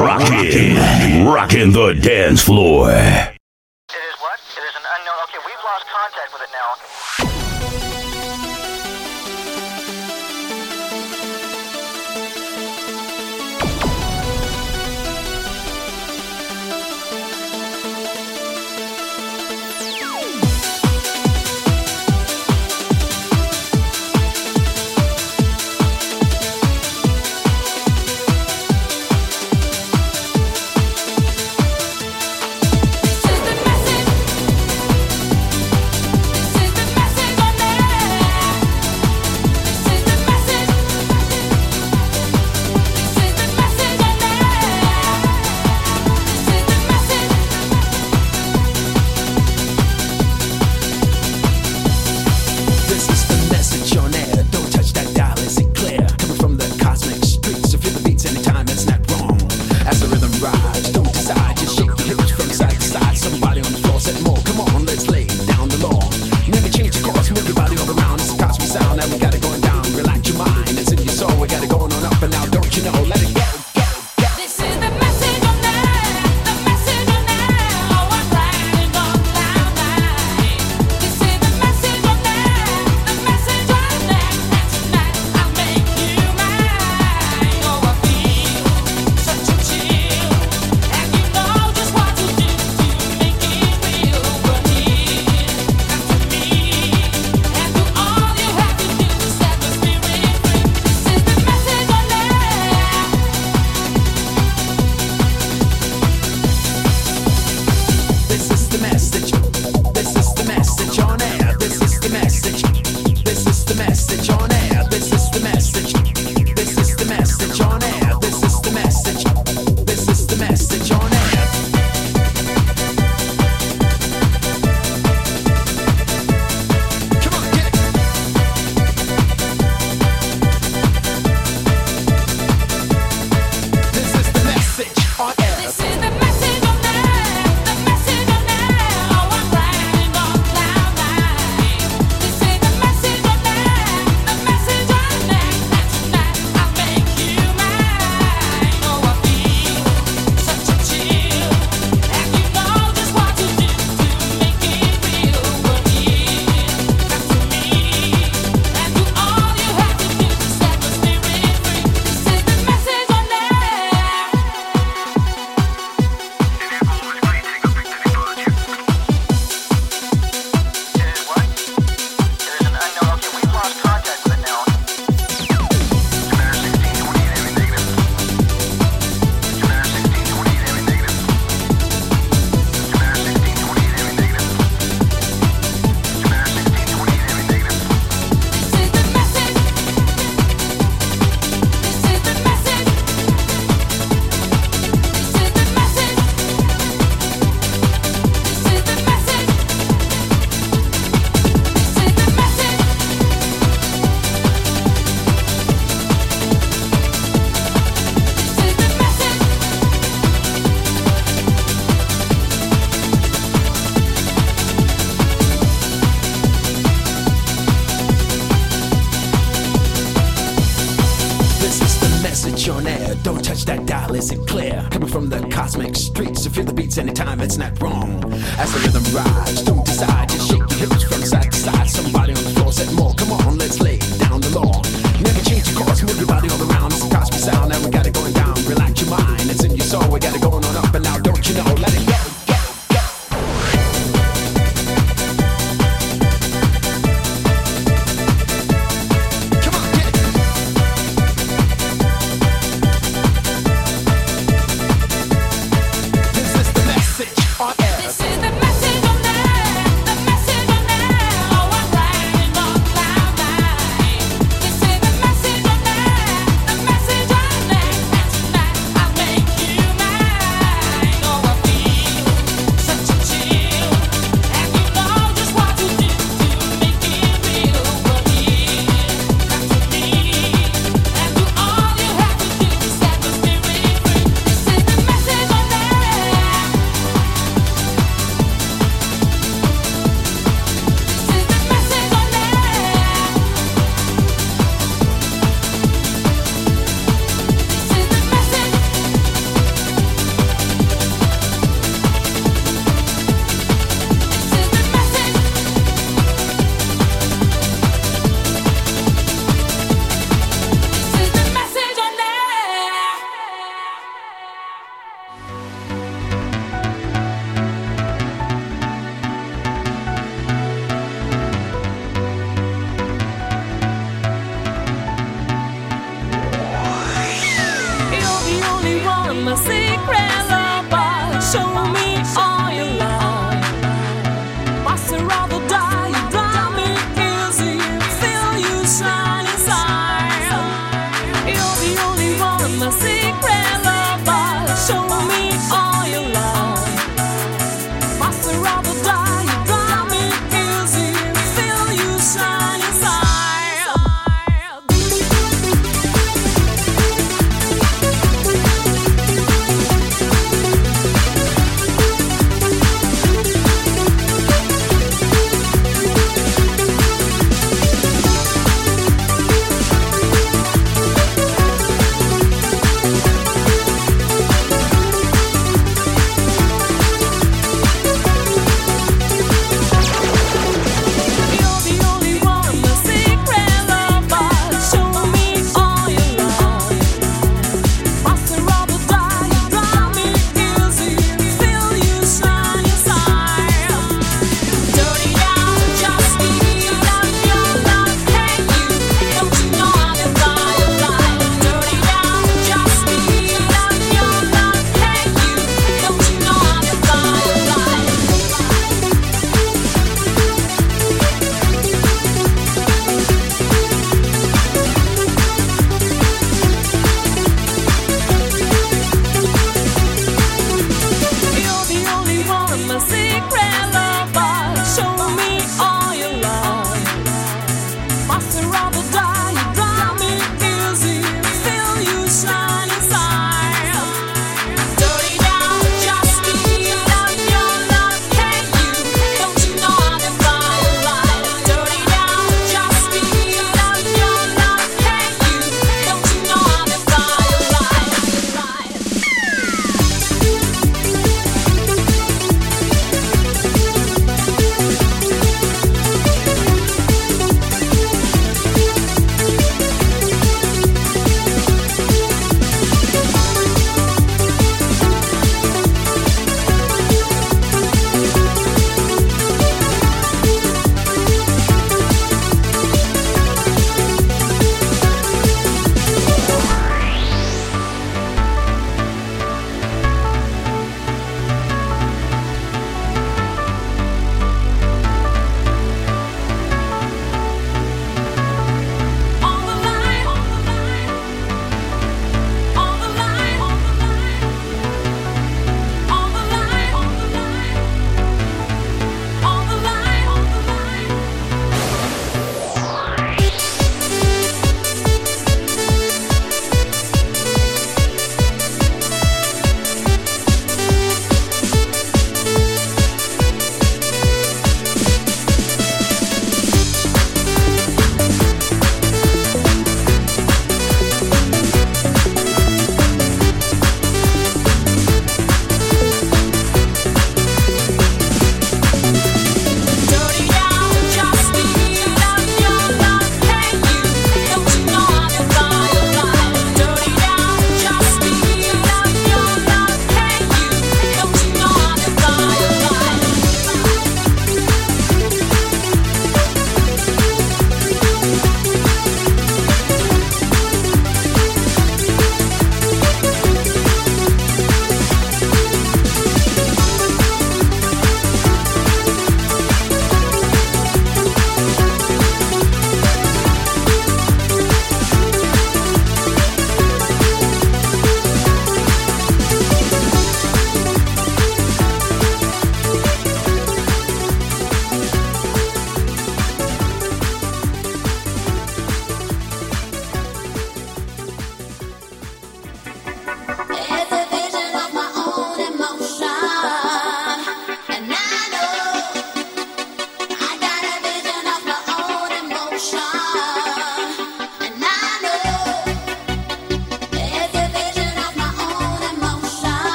Rocking, rocking the dance floor. It is what? It is an unknown. Okay, we've lost contact with it now.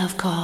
love call.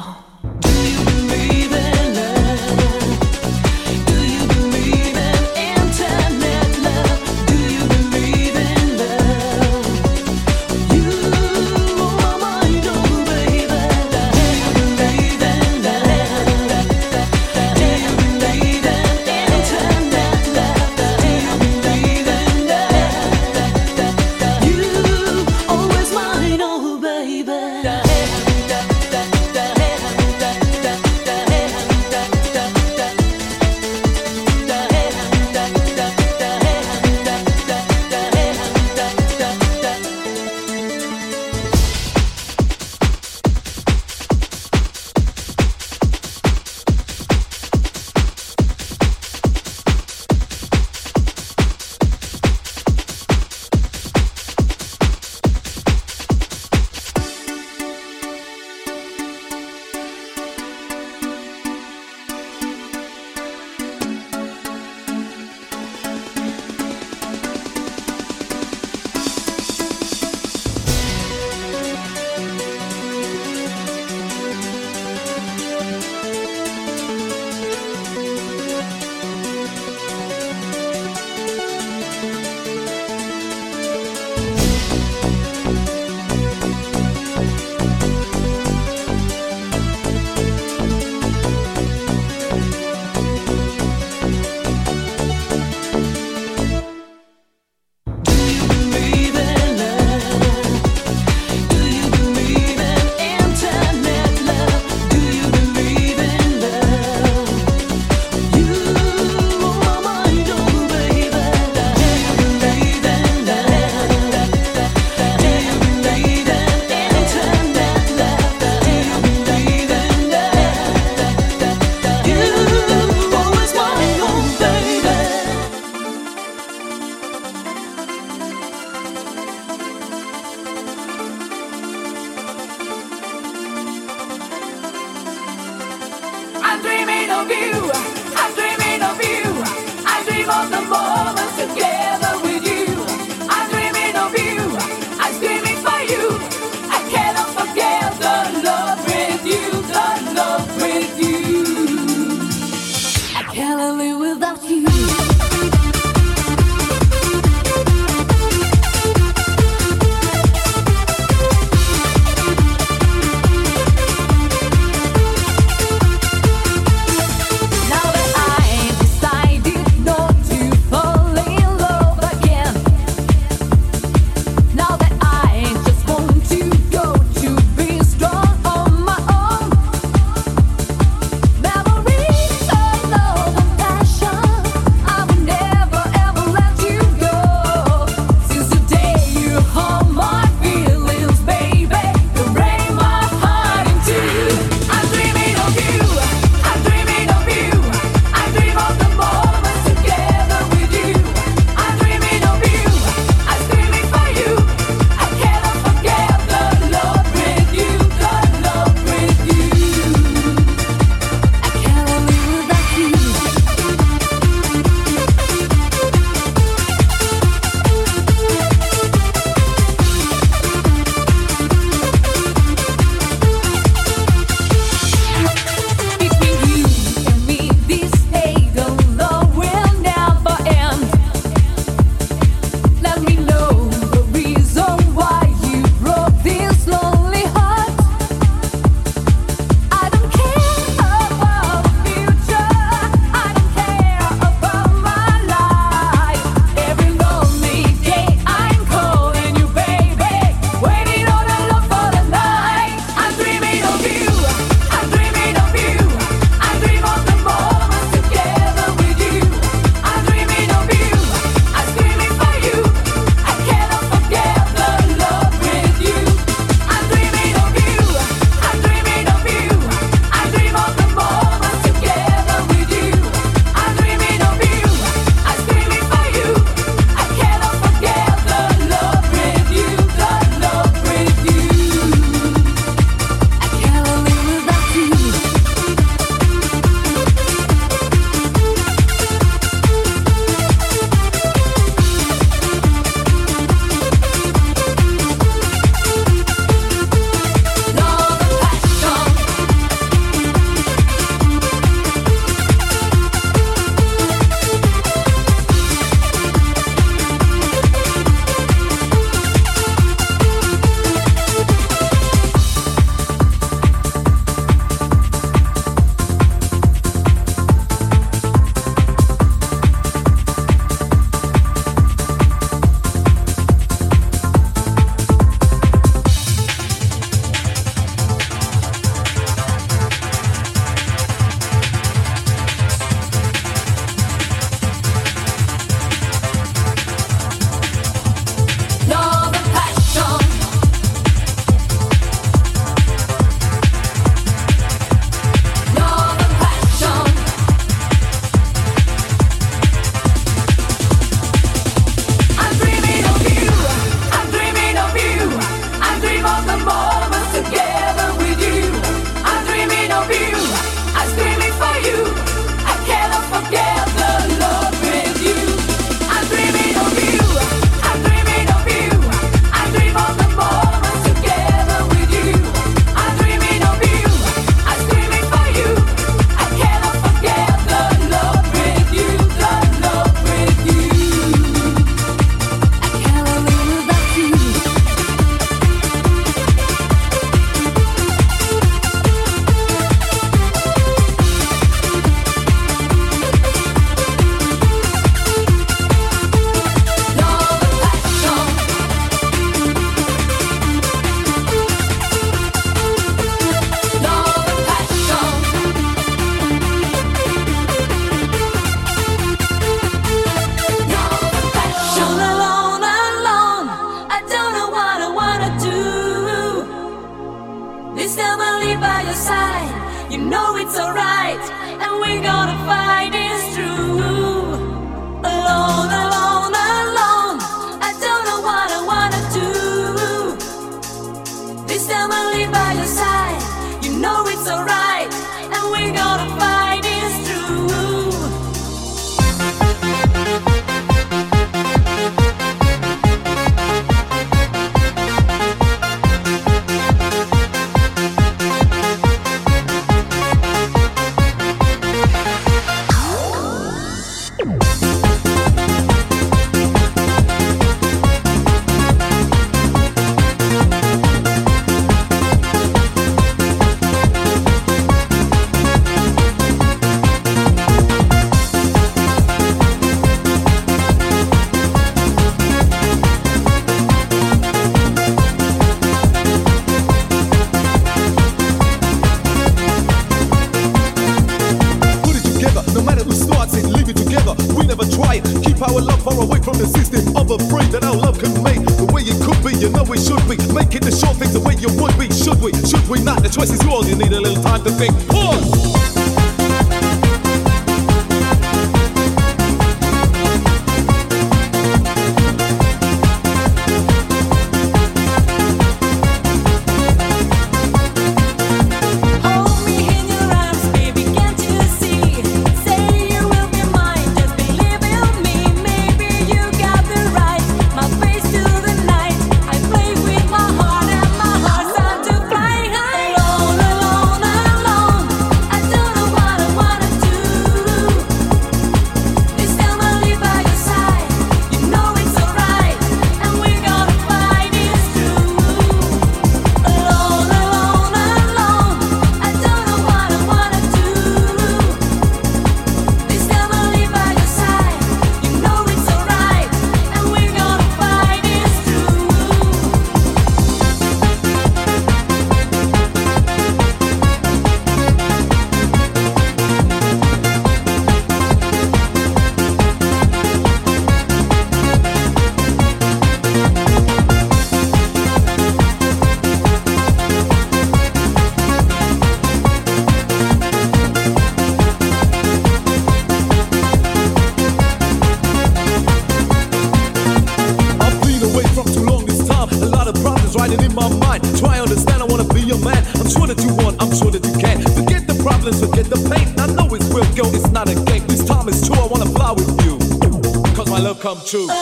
My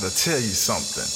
gotta tell you something.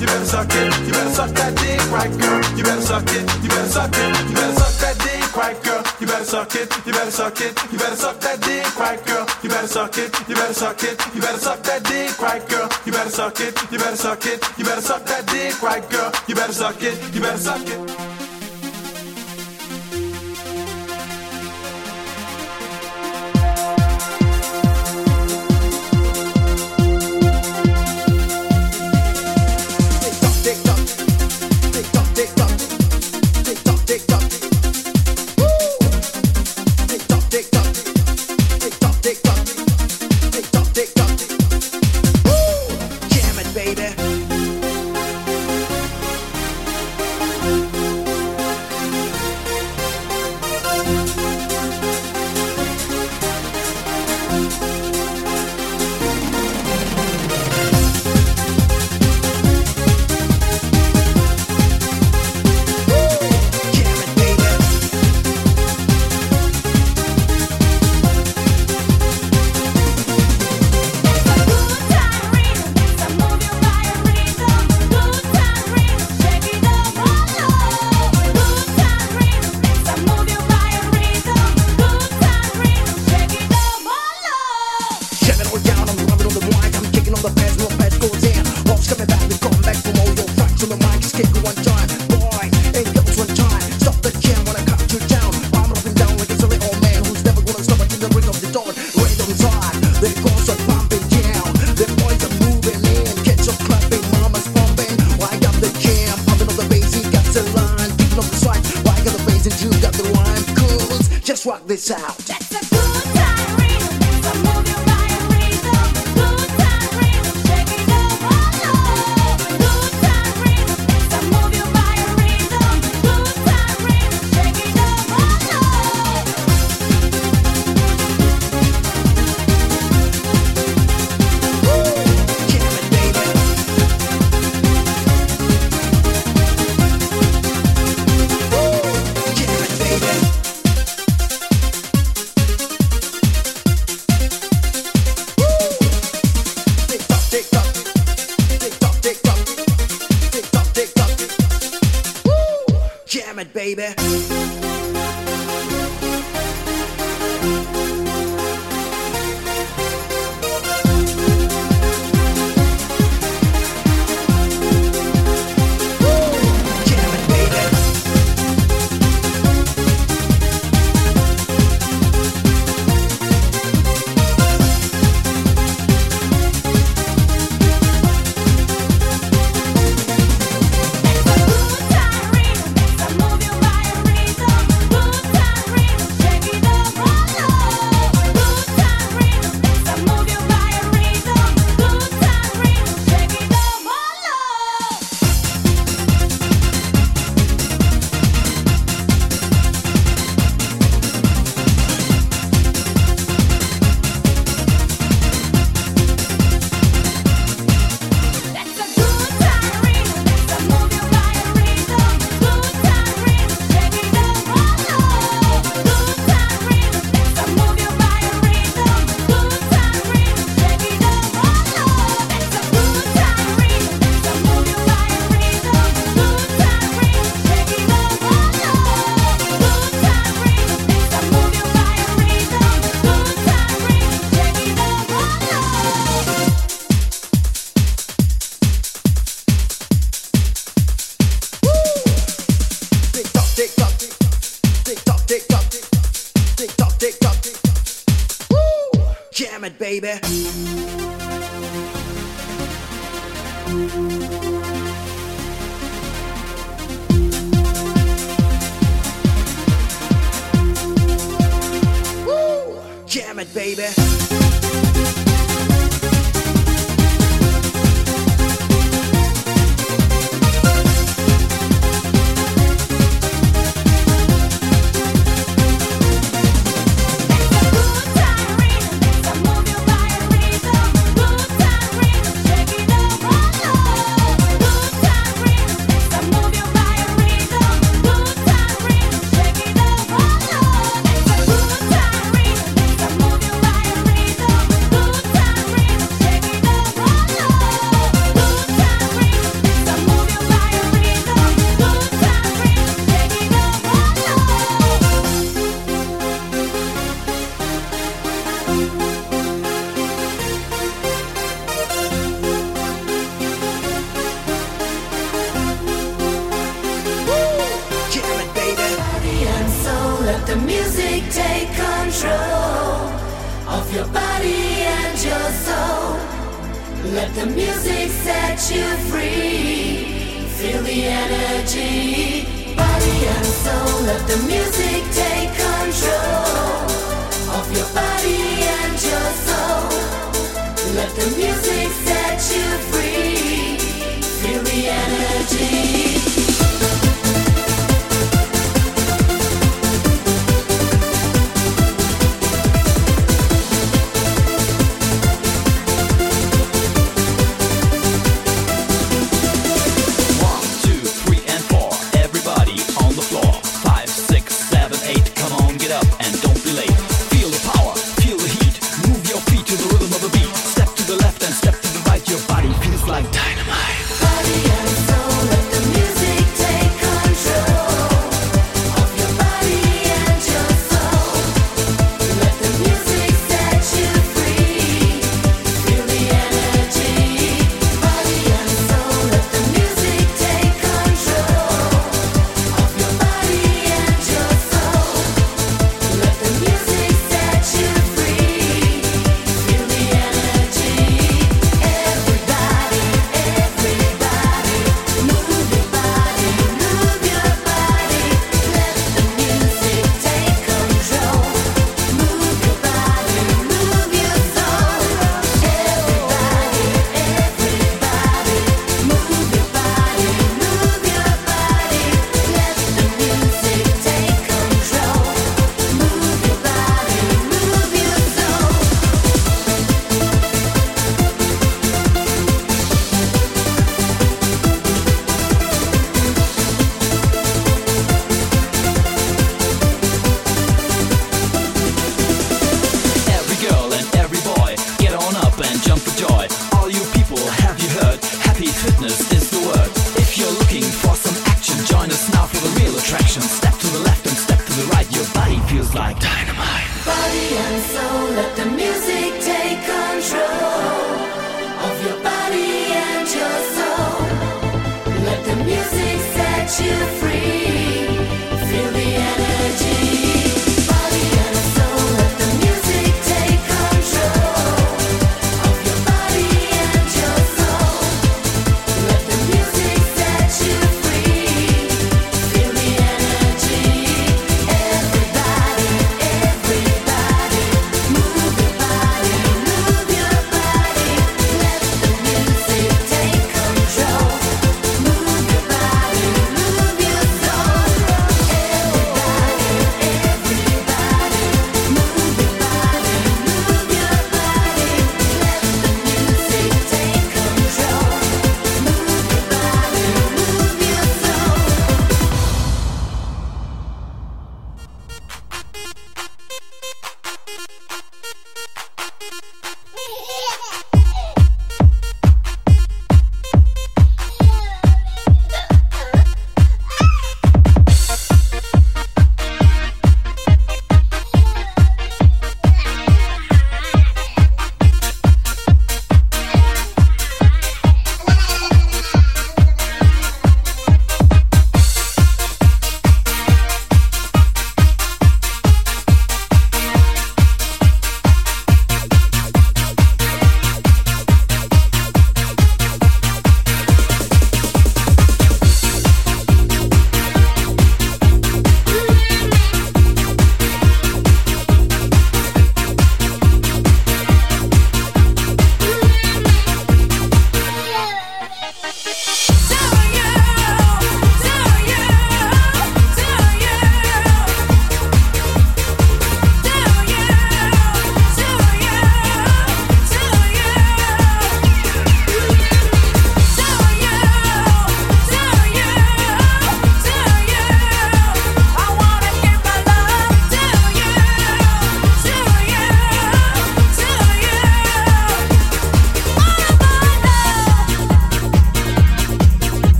you better suck it, you better suck that dick right, girl. You better suck it, you better suck it, you better suck that dick right, girl. You better suck it, you better suck it, you better suck that dick right, girl. You better suck it, you better suck it, you better suck that dick right, girl. You better suck it, you better suck it, you better suck that dick right, girl. You better suck it, you better suck it.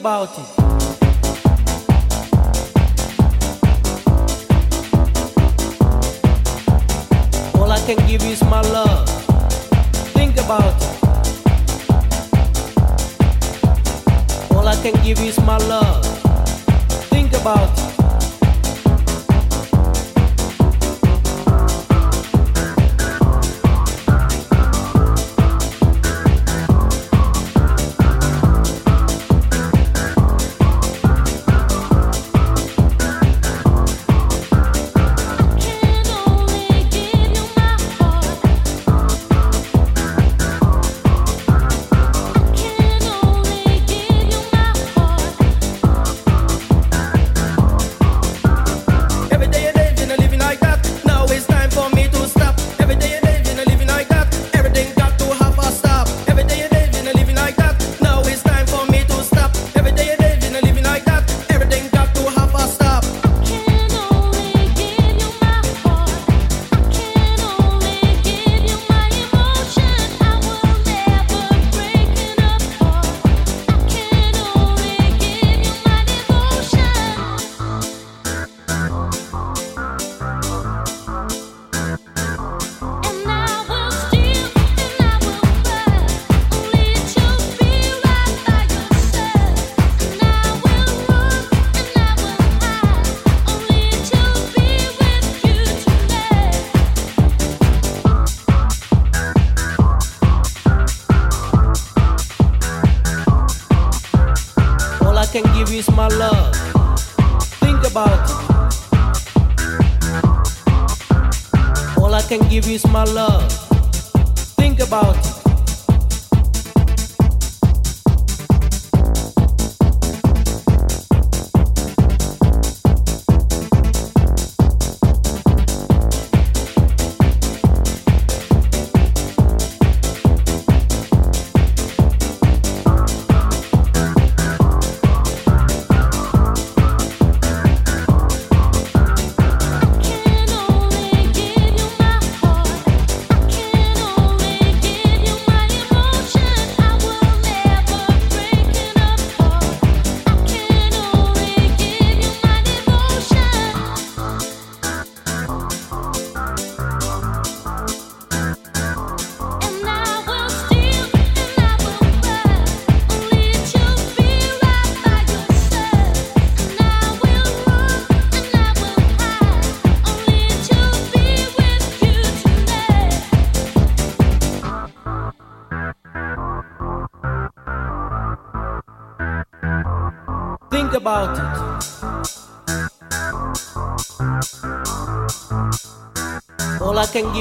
about it. All I can give you is my love. Think about it. All I can give you is my love. Think about it.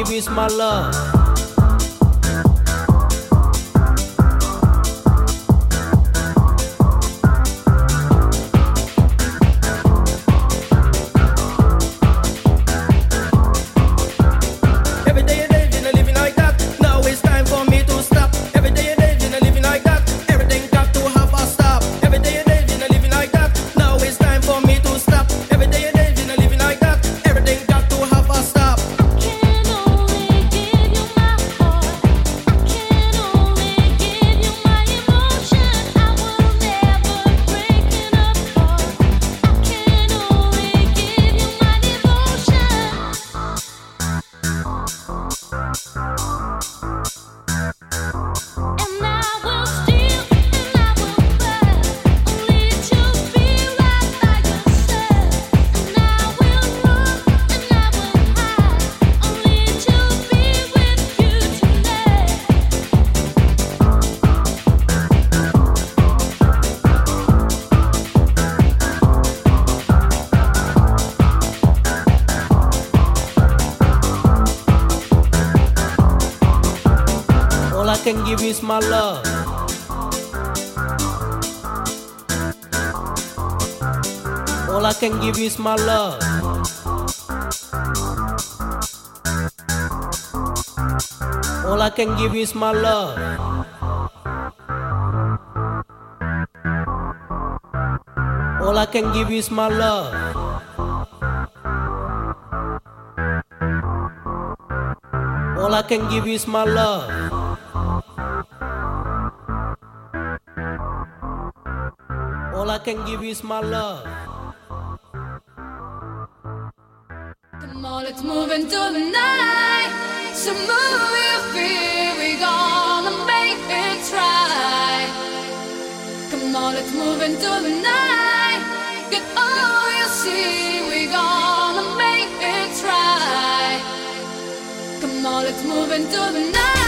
give you my love. can give is my love. All I can give is my love. All I can give is my love. All I can give is my love. All I can give is my love. I can give you is my love. Come on, let's move into the night. So move your fear, we gonna make it right. Come on, let's move into the night. Get all you see, we gonna make it right. Come on, let's move into the night.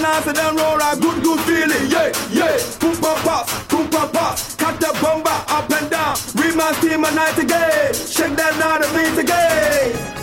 and I say them roar a good good feeling. Yeah, yeah. Kumpa pop, kumpa pop, cut the bomba up and down. Read my team and night again. Shake that night and beat again.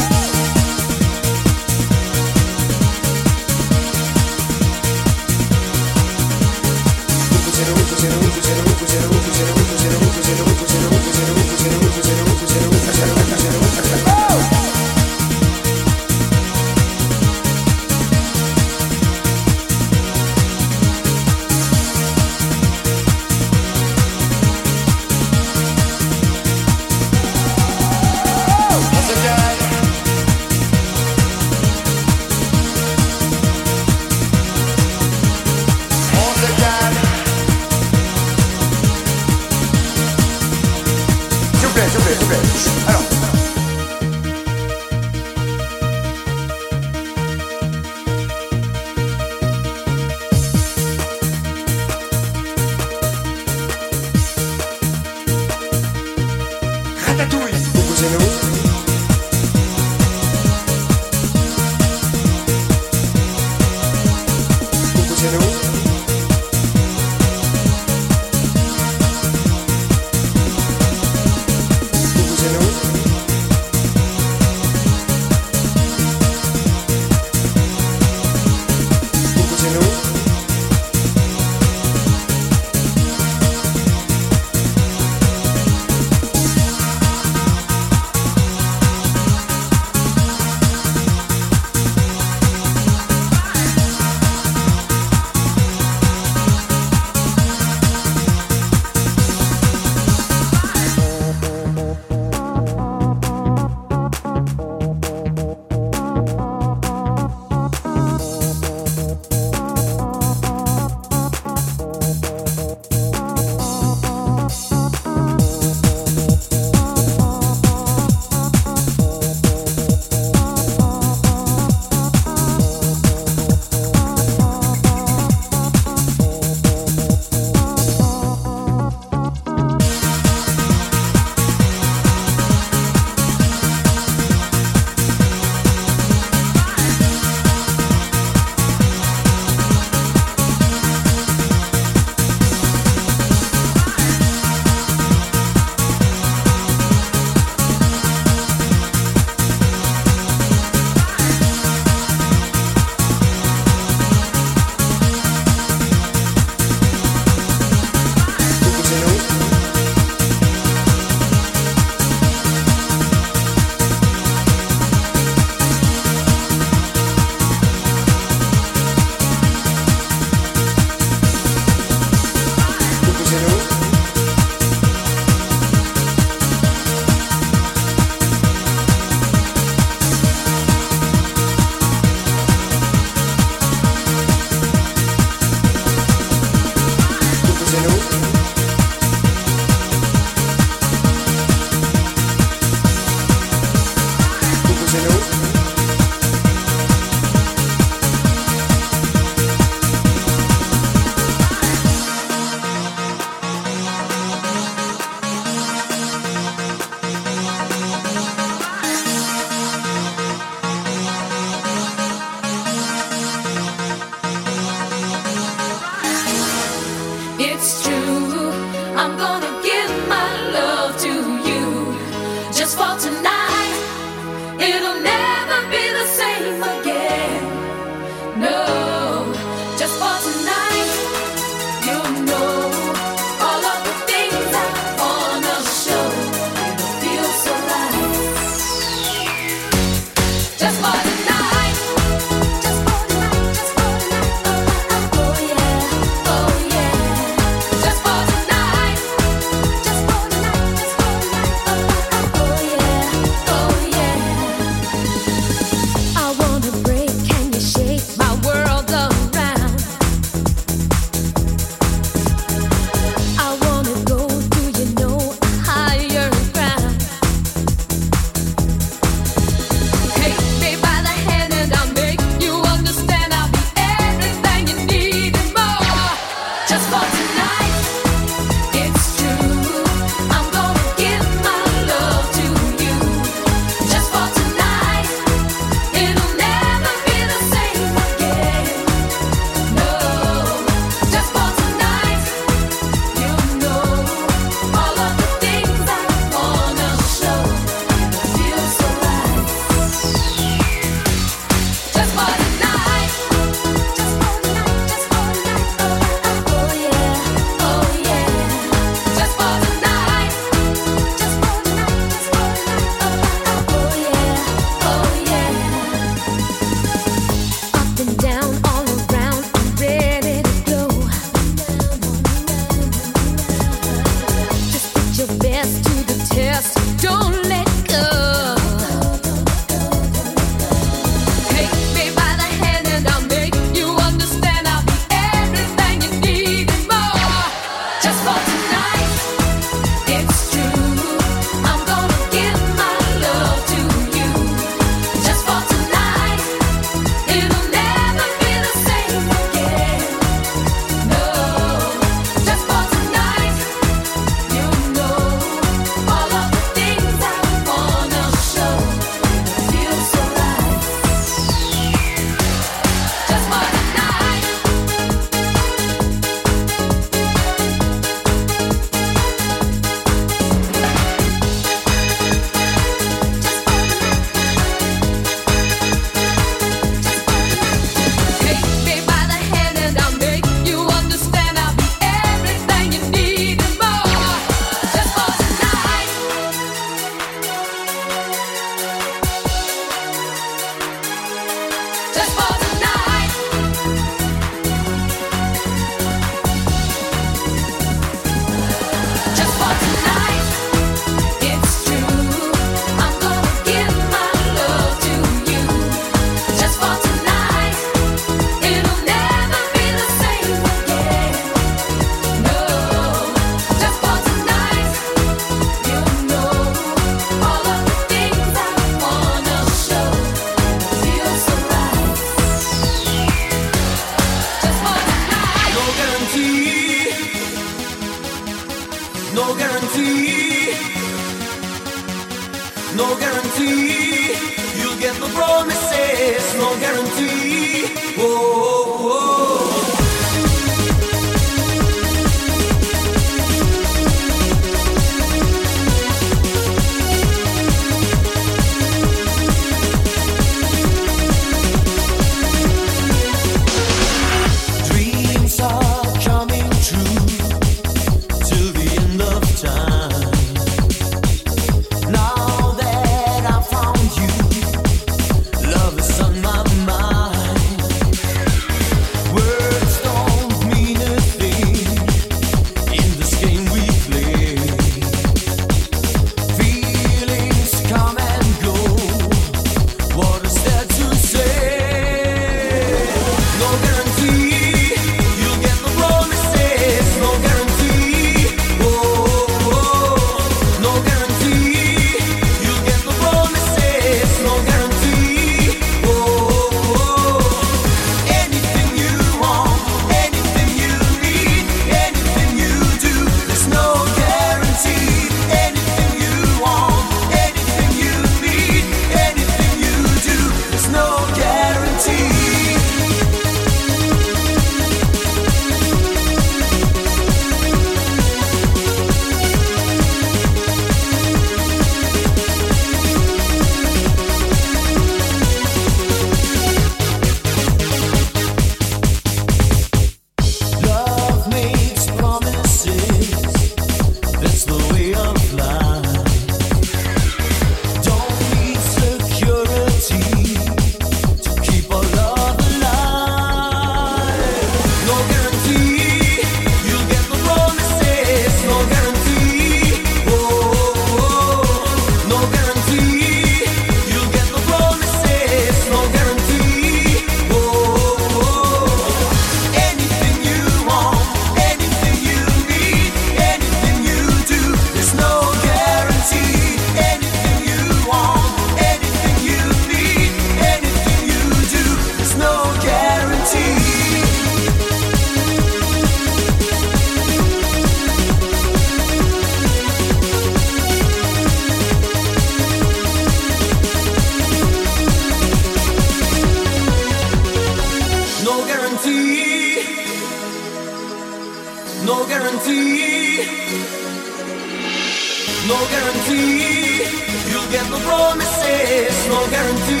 Guarantee.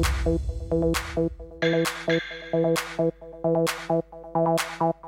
Thank you.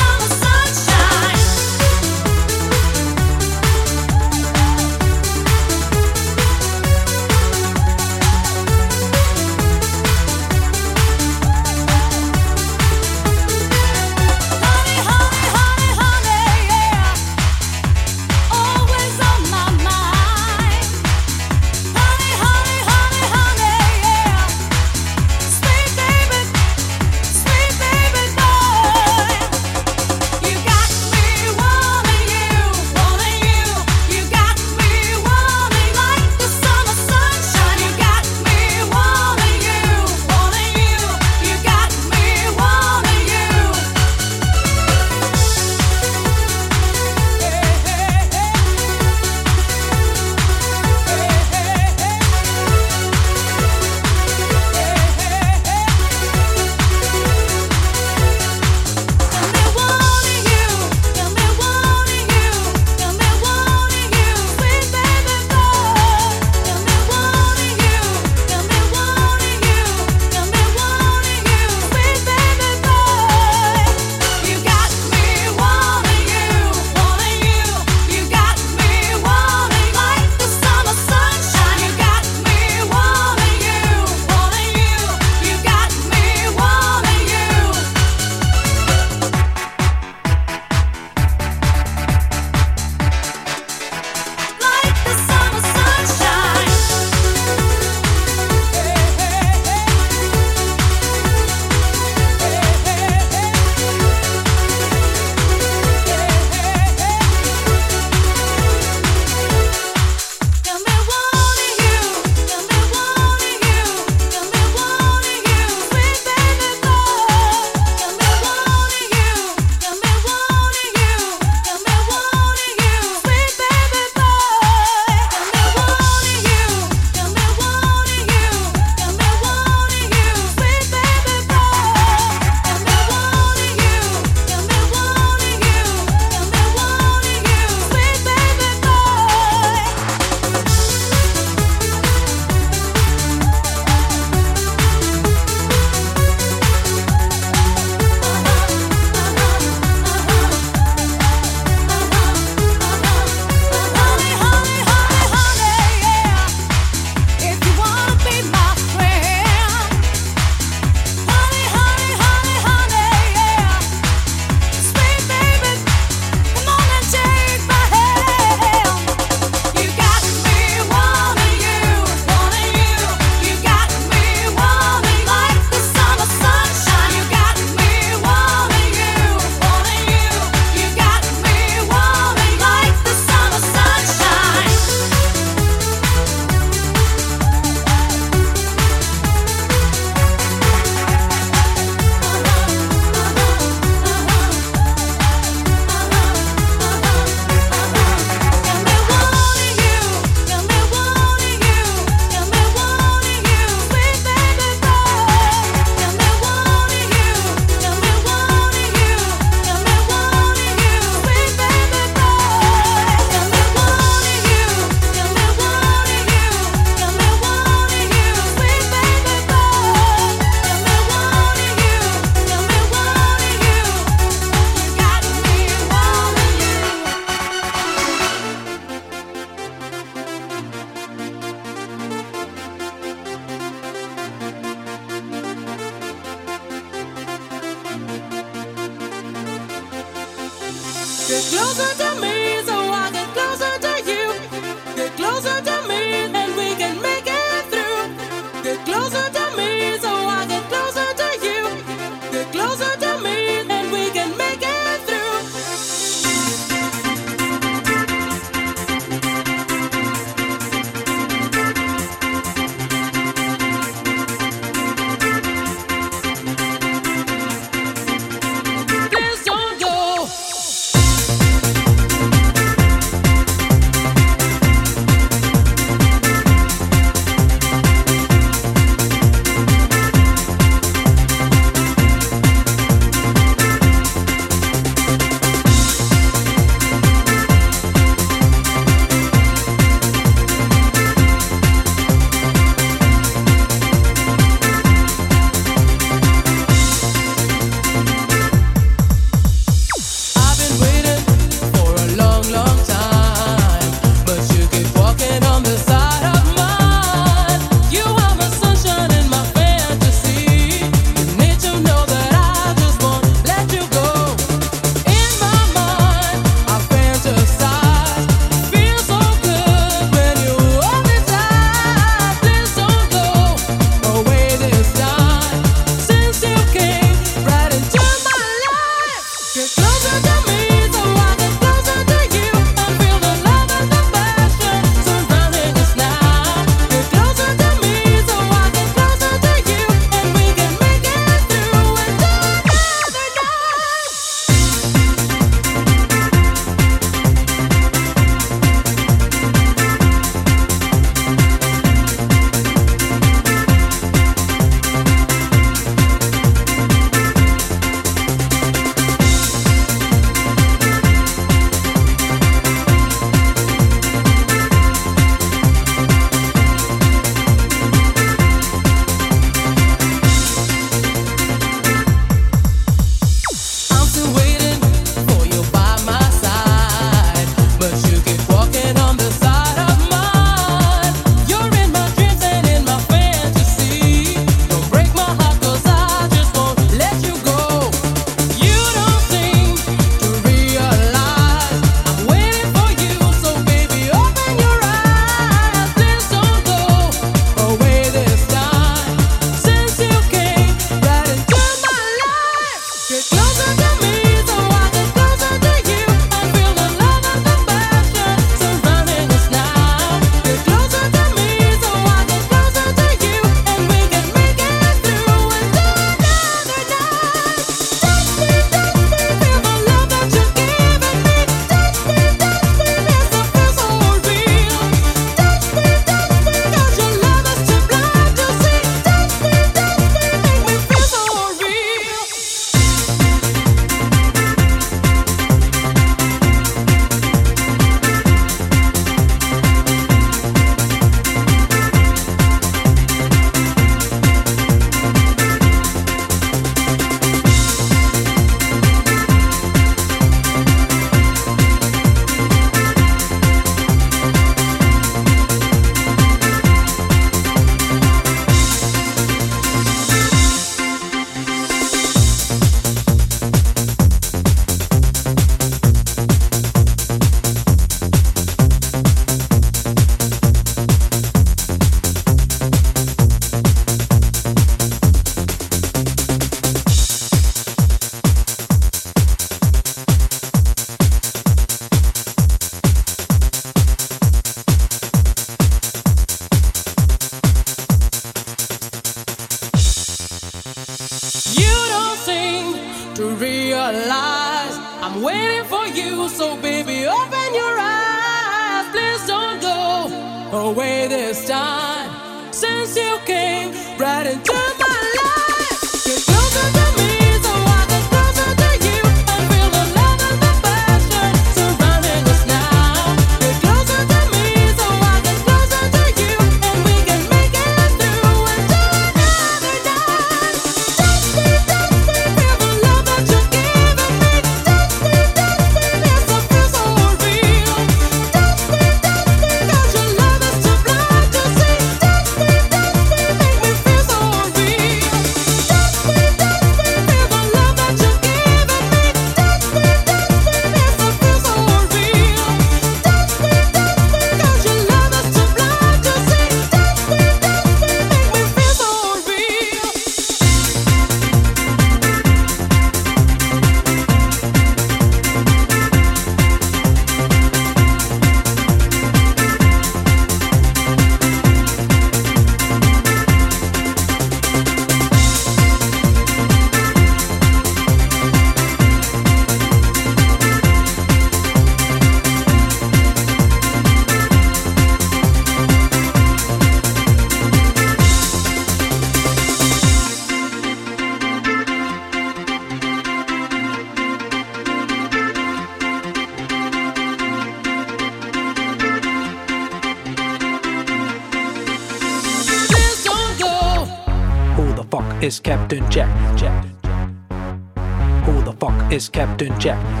Fuck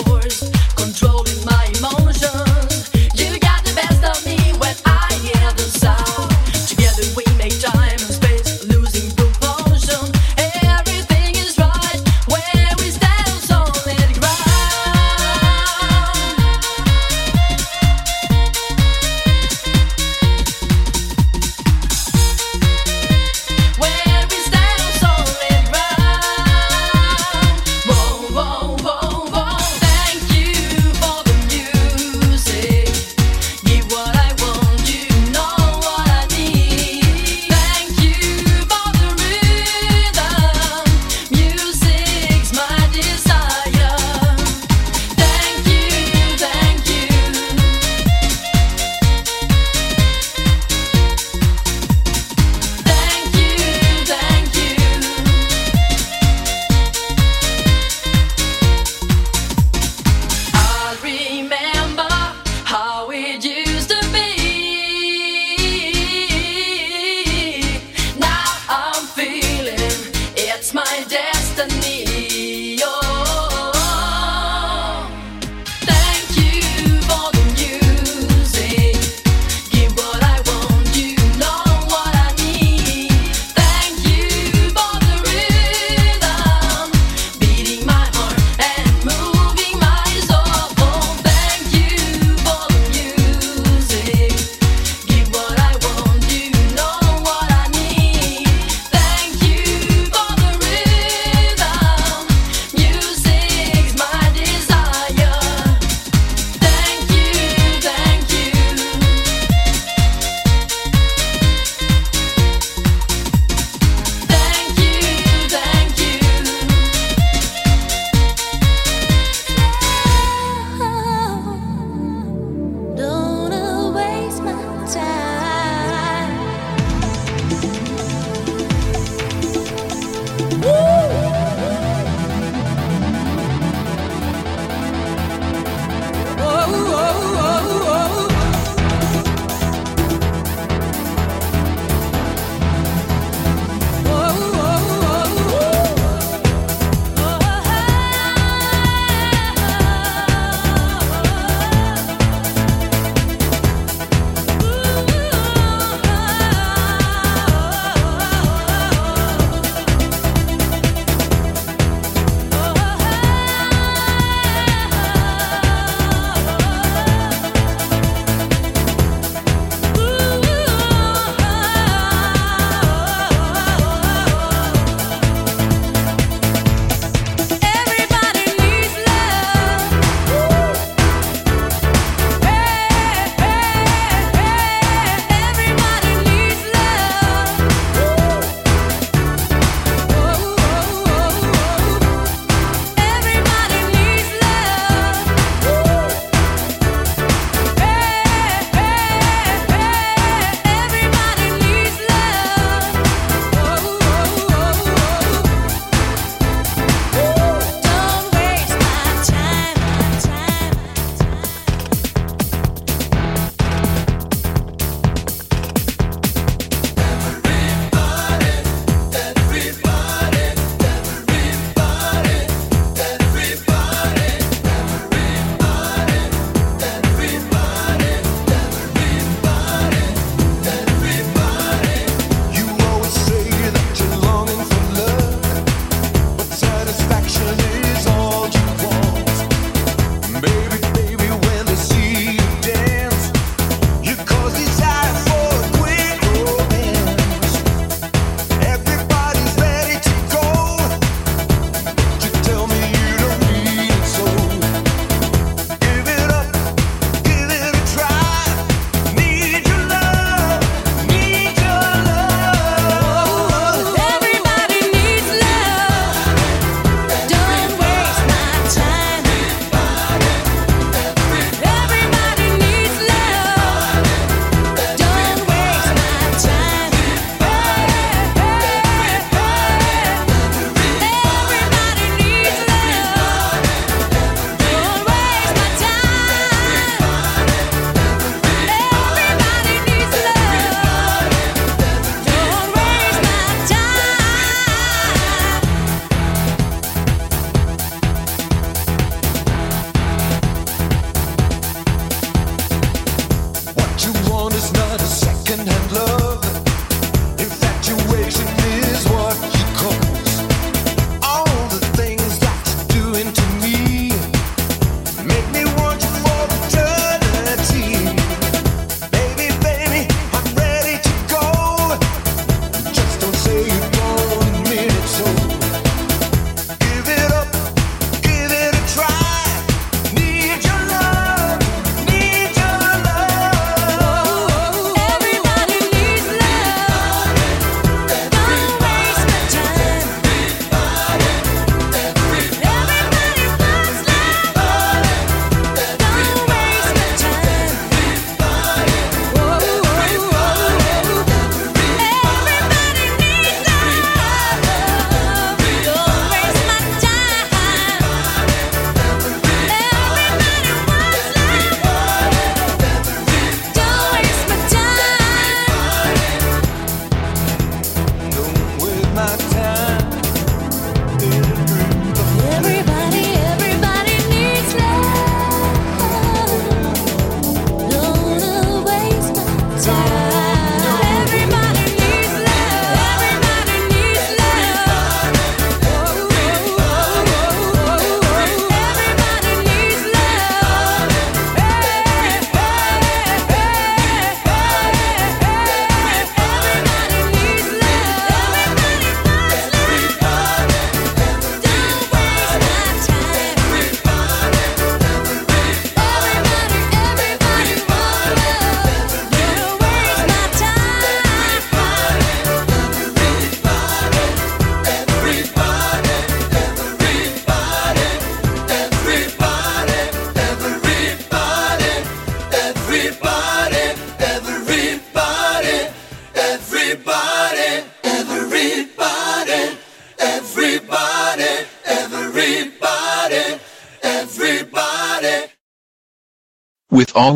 force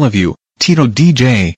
of you, Tito DJ.